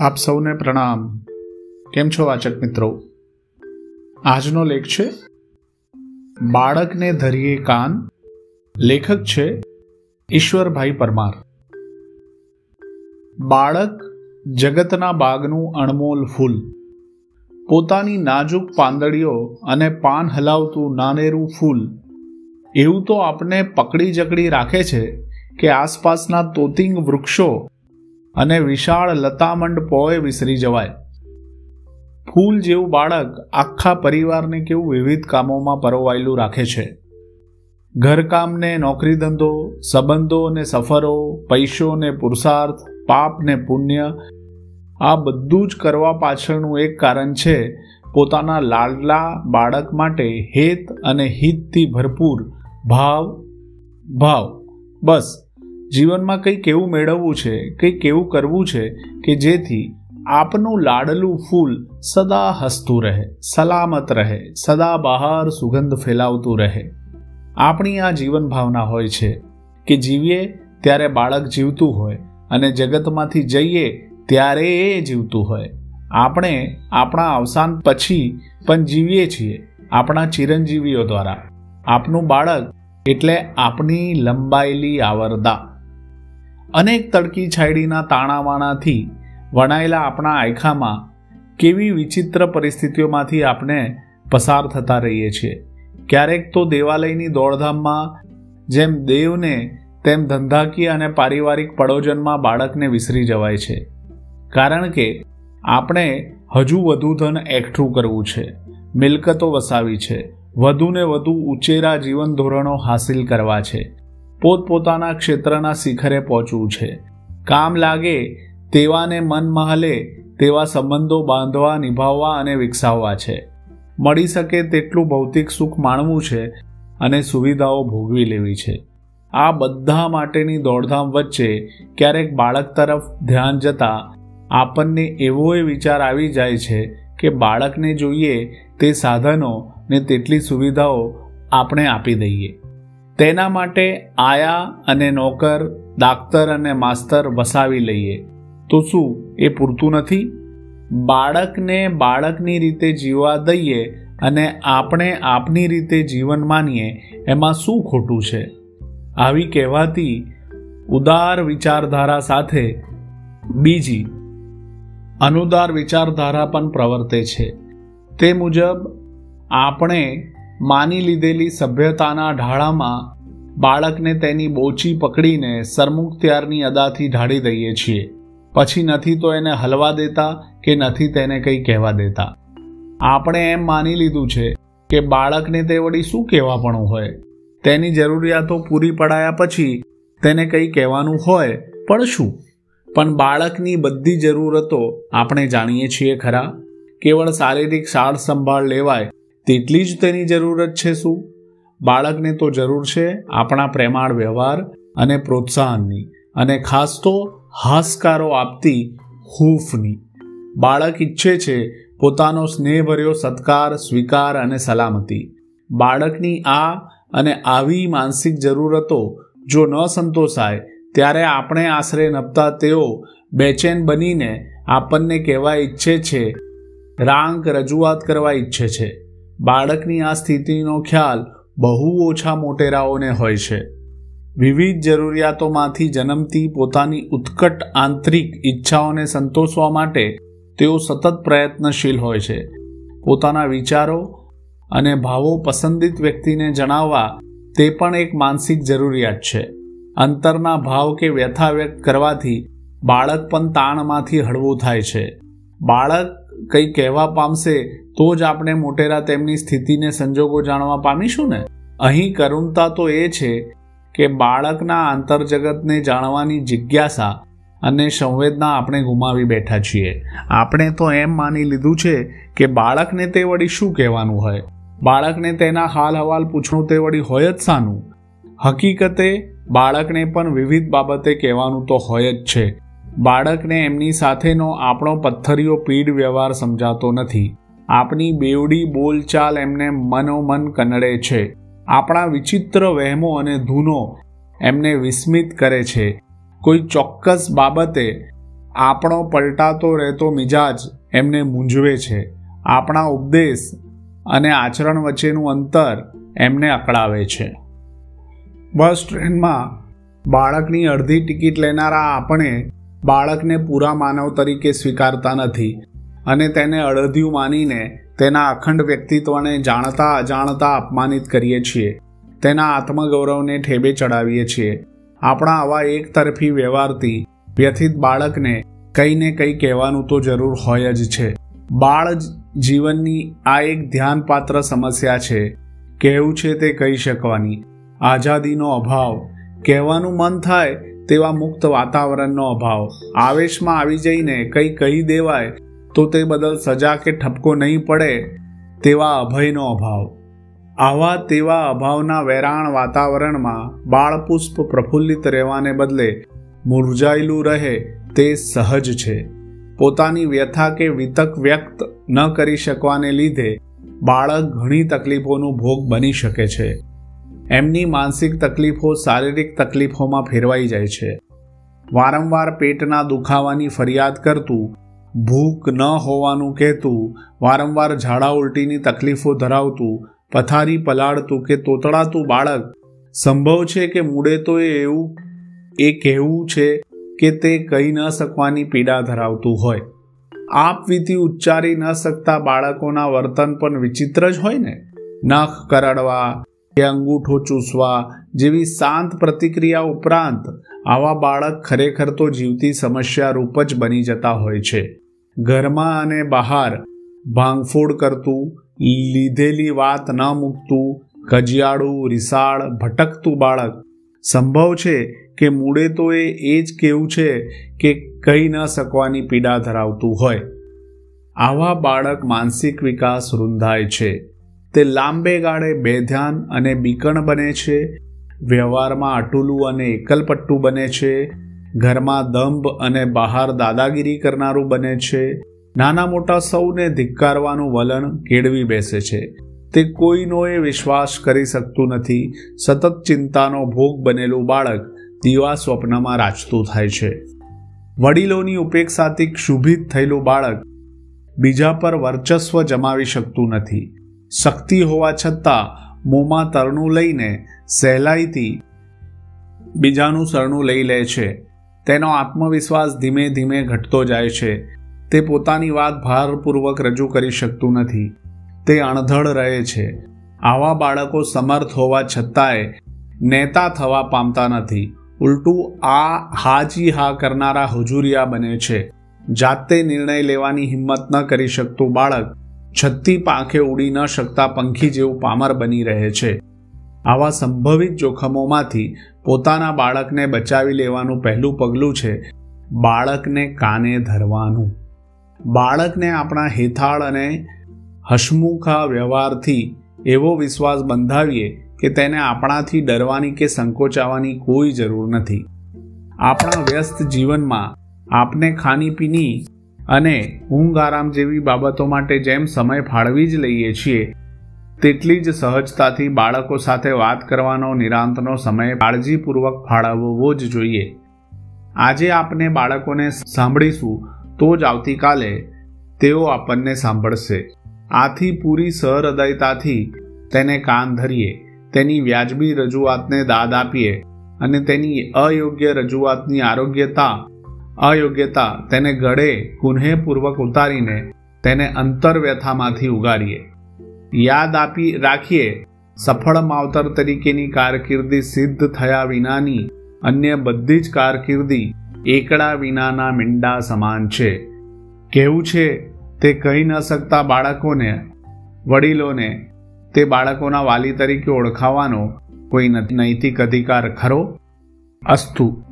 આપ સૌને પ્રણામ. કેમ છો વાચક મિત્રો? આજનો લેખ છે, બાળકને ધરીએ કાન. લેખક છે, ઈશ્વરભાઈ પરમાર. બાળક જગતના બાગનું અણમોલ ફૂલ. પોતાની નાજુક પાંદડીઓ અને પાન હલાવતું નાનેરું ફૂલ. એવું તો આપણે પકડી જકડી રાખે છે કે આસપાસના તોતિંગ વૃક્ષો અને વિશાળ લતામંડ પોએ વિસરી જવાય. ફૂલ જેવું બાળક આખા પરિવારને કેવું વિવિધ કામોમાં પરોવાયેલું રાખે છે. ઘરકામને નોકરી ધંધો સંબંધો ને સફરો પૈસો ને પુરુષાર્થ પાપ ને પુણ્ય, આ બધું જ કરવા પાછળનું એક કારણ છે પોતાના લાડલા બાળક માટે હેત અને હિતથી ભરપૂર ભાવ ભાવ. બસ. જીવનમાં કંઈક એવું મેળવવું છે, કંઈક એવું કરવું છે કે જેથી આપનું લાડલું ફૂલ સદા હસતું રહે, સલામત રહે, સદા બહાર સુગંધ ફેલાવતું રહે. આપણી આ જીવન ભાવના હોય છે કે જીવીએ ત્યારે બાળક જીવતું હોય અને જગતમાંથી જઈએ ત્યારે એ જીવતું હોય. આપણે આપણા અવસાન પછી પણ જીવીએ છીએ, આપણા ચિરંજીવીઓ દ્વારા. આપનું બાળક એટલે આપની લંબાયેલી આવરદા. અનેક તડકી છાયડીના તાણાવાણાથી વણાયેલા આપણા આયખામાં કેવી વિચિત્ર પરિસ્થિતિઓમાંથી આપણે પસાર થતા રહીએ છીએ. ક્યારેક તો દેવાલયની દોડધામમાં જેમ દેવને, તેમ ધંધાકીય અને પારિવારિક પડોજનમાં બાળકને વિસરી જવાય છે. કારણ કે આપણે હજુ વધુ ધન એકઠું કરવું છે, મિલકતો વસાવી છે, વધુને વધુ ઉચેરા જીવન ધોરણો હાસિલ કરવા છે. પોતપોતાના ક્ષેત્રના શિખરે પહોંચવું છે. કામ લાગે તેવાને મન મહલે, તેવા સંબંધો બાંધવા, નિભાવવા અને વિકસાવવા છે. મળી શકે તેટલું ભૌતિક સુખ માણવું છે અને સુવિધાઓ ભોગવી લેવી છે. આ બધા માટેની દોડધામ વચ્ચે ક્યારેક બાળક તરફ ધ્યાન જતા આપણને એવો એ વિચાર આવી જાય છે કે બાળકને જોઈએ તે સાધનો ને તેટલી સુવિધાઓ આપણે આપી દઈએ. તેના માટે આયા અને નોકર દાક્તર અને માસ્તર વસાવી લઈએ. તો શું, એ પૂરતું નથી? બાળકને બાળકની રીતે જીવવા દઈએ અને આપણે આપની રીતે જીવન માનીએ, એમાં શું ખોટું છે? આવી કહેવાતી ઉદાર વિચારધારા સાથે બીજી અનુદાર વિચારધારા પણ પ્રવર્તે છે. તે મુજબ, આપણે માની લીધેલી સભ્યતાના ઢાળામાં બાળકને તેની બોચી પકડીને સરમુખત્યારની અદાથી ઢાળી દઈએ છીએ. પછી નથી તો એને હલવા દેતા કે નથી તેને કંઈ કહેવા દેતા. આપણે એમ માની લીધું છે કે બાળકને તે વળી શું કહેવાપણું હોય? તેની જરૂરિયાતો પૂરી પડાયા પછી તેને કંઈ કહેવાનું હોય પણ શું? પણ બાળકની બધી જરૂરતો આપણે જાણીએ છીએ ખરા. કેવળ શારીરિક સાર સંભાળ લેવાય તેટલી જ તેની જરૂરત છે શું? બાળકને તો જરૂર છે આપણા પ્રેમાળ વ્યવહાર અને પ્રોત્સાહનની અને ખાસ તો હાશકારો આપતી હૂફની. બાળક ઈચ્છે છે પોતાનો સ્નેહભર્યો સત્કાર, સ્વીકાર અને સલામતી. બાળકની આ અને આવી માનસિક જરૂરતો જો ન સંતોષાય, ત્યારે આપણે આશરે નપતા તેઓ બેચેન બનીને આપણને કહેવા ઈચ્છે છે, રાંક રજૂઆત કરવા ઈચ્છે છે. બાળકની આ સ્થિતિનો ખ્યાલ બહુ ઓછા મોટેરાઓને હોય છે. વિવિધ જરૂરિયાતોમાંથી જન્મતી પોતાની ઉત્કટ આંતરિક ઈચ્છાઓને સંતોષવા માટે તેઓ સતત પ્રયત્નશીલ હોય છે. પોતાના વિચારો અને ભાવો પસંદિત વ્યક્તિને જણાવવા તે પણ એક માનસિક જરૂરિયાત છે. અંતરના ભાવ કે વ્યથા વ્યક્ત કરવાથી બાળક પણ તાણમાંથી હળવું થાય છે. બાળક કંઈ કહેવા પામશે, તો જ આપણે મોટેરા તેમની સ્થિતિને સંજોગો જાણવા પામીશું ને? અહીં કરુણતા તો એ છે કે બાળકના આંતરજગતને જાણવાની જિજ્ઞાસા અને સંવેદના આપણે ગુમાવી બેઠા છીએ. આપણે તો એમ માની લીધું છે કે બાળકને તે વળી શું કહેવાનું હોય? બાળકને તેના હાલ હવાલ પૂછવું તે વળી હોય જ સાનું હકીકતે બાળકને પણ વિવિધ બાબતે કહેવાનું તો હોય જ છે. બાળકને એમની સાથેનો આપણો પથ્થરીઓ પીડ વ્યવહાર સમજાતો નથી. આપની બેવડી બોલચાલ એમને મનોમન કનડે છે. આપણા વિચિત્ર વહેમો અને ધૂનો એમને વિસ્મિત કરે છે. કોઈ ચોક્કસ બાબતે આપણો પલટાતો રહેતો મિજાજ એમને મૂંઝવે છે. આપણા ઉપદેશ અને આચરણ વચ્ચેનું અંતર એમને અકળાવે છે. બસ ટ્રેનમાં બાળકની અડધી ટિકિટ લેનારા આપણે બાળકને પૂરા માનવ તરીકે સ્વીકારતા નથી અને તેને અડધ્યું માનીને તેના અખંડ વ્યક્તિત્વને જાણતા અજાણતા અપમાનિત કરીએ છીએ. તેના આત્મગૌરવને ઠેબે ચડાવીએ છીએ. આપણા આવા એક તરફી વ્યવહારથી વ્યથિત બાળકને કંઈ ને કંઈ કહેવાનું તો જરૂર હોય જ છે. બાળ જીવનની આ એક ધ્યાનપાત્ર સમસ્યા છે. કહેવું છે તે કહી શકવાની. આઝાદીનો અભાવ. કહેવાનું મન થાય તેવા મુક્ત વાતાવરણનો અભાવ. આવેશમાં આવી જઈને કંઈ કહી દેવાય તો તે બદલ સજા કે ઠપકો નહીં પડે તેવા અભયનો અભાવ. આવા તેવા અભાવના વેરાણ વાતાવરણમાં બાળપુષ્પ પ્રફુલ્લિત રહેવાને બદલે મુરઝાયેલું રહે તે સહજ છે. પોતાની વ્યથા કે વિતક વ્યક્ત ન કરી શકવાને લીધે બાળક ઘણી તકલીફોનું ભોગ બની શકે છે. એમની માનસિક તકલીફો શારીરિક તકલીફોમાં ફેરવાઈ જાય છે. વારંવાર પેટના દુખાવાની ફરિયાદ કરતું, ભૂખ ન હોવાનું કહેતું, વારંવાર ઝાડા ઉલટીની તકલીફો ધરાવતું, પથારી પલાળતું કે તોતળાતું બાળક, સંભવ છે કે મૂળે તો એ એવું, એ કહેવું છે કે તે કહી ન શકવાની પીડા ધરાવતું હોય. આપવીતી ઉચ્ચારી ન શકતા બાળકોના વર્તન પણ વિચિત્ર જ હોય ને? નખ કરડવા કે અંગૂઠો ચૂસવા જેવી શાંત પ્રતિક્રિયા ઉપરાંત આવા બાળક ખરેખર તો જીવતી સમસ્યારૂપ જ બની જતા હોય છે. ઘરમાં અને બહાર ભાંગફોડ કરતું, લીધેલી વાત ન મૂકતું, કજિયાળું, રિસાળ, ભટકતું બાળક સંભવ છે કે મૂળે તો એ એ જ કેવું છે કે કહી ન શકવાની પીડા ધરાવતું હોય. આવા બાળક માનસિક વિકાસ રૂંધાય છે. તે લાંબે ગાળે બેધ્યાન અને બીકણ બને છે, વ્યવહારમાં અટુલું અને એકલપટ્ટું બને છે, ઘરમાં દંભ અને બહાર દાદાગીરી કરનારું બને છે, નાના મોટા સૌને ધિક્કારવાનું વલણ કેળવી બેસે છે. તે કોઈનો એ વિશ્વાસ કરી શકતું નથી. સતત ચિંતાનો ભોગ બનેલું બાળક દીવા સ્વપ્નમાં રાચતું થાય છે. વડીલોની ઉપેક્ષાથી ક્ષુભિત થયેલું બાળક બીજા પર વર્ચસ્વ જમાવી શકતું નથી. શક્તિ હોવા છતાં મોંમાં તરણું લઈને સહેલાઈથી બીજાનું સરણું લઈ લે છે. તેનો આત્મવિશ્વાસ ધીમે ધીમે ઘટતો જાય છે. તે પોતાની વાત ભારપૂર્વક રજૂ કરી શકતું નથી. તે અણધડ રહે છે. આવા બાળકો સમર્થ હોવા છતાંય નેતા થવા પામતા નથી. ઉલટું આ હાજી હા કરનારા હુજુરિયા બને છે. જાતે નિર્ણય લેવાની હિંમત ન કરી શકતું બાળક છત્તી પાંખે ઉડી ન શકતા પંખી જેવું પામર બની રહે છે. આવા સંભવિત જોખમોમાંથી પોતાના બાળકને બચાવી લેવાનું પહેલું પગલું છે બાળકને કાને ધરવાનું. બાળકને આપણા હેથાળ અને હસમુખા વ્યવહારથી એવો વિશ્વાસ બંધાવીએ કે તેને આપણાથી ડરવાની કે સંકોચાવાની કોઈ જરૂર નથી. આપણા વ્યસ્ત જીવનમાં આપને ખાણીપીણી અને ઊંઘ આરામ જેવી બાબતો માટે જેમ સમય ફાળવી જ લઈએ છીએ, તેટલી જ સહજતાથી બાળકો સાથે વાત કરવાનો નિરાંતનો સમય કાળજીપૂર્વક ફાળવવો જ જોઈએ. આજે આપને બાળકોને સાંભળીશું, તો જ આવતીકાલે તેઓ આપણને સાંભળશે. આથી પૂરી સહૃદયતાથી તેને કાન ધરીએ, તેની વ્યાજબી રજૂઆતને દાદ આપીએ અને તેની અયોગ્ય રજૂઆતની આરોગ્યતા અયોગ્યતા તેને ગળે કુન્હેપૂર્વક ઉતારીને તેને અંતરવ્યથામાંથી ઉગાડીએ. યાદ આપી રાખીએ, સફળ માવતર તરીકેની કારકિર્દી સિદ્ધ થયા વિનાની અન્ય બધી જ કારકિર્દી એકડા વિનાના મીંડા સમાન છે. કેવું છે તે કહી ન શકતા બાળકોને, વડીલોને, તે બાળકોના વાલી તરીકે ઓળખાવાનો કોઈ નૈતિક અધિકાર ખરો? અસ્તુ.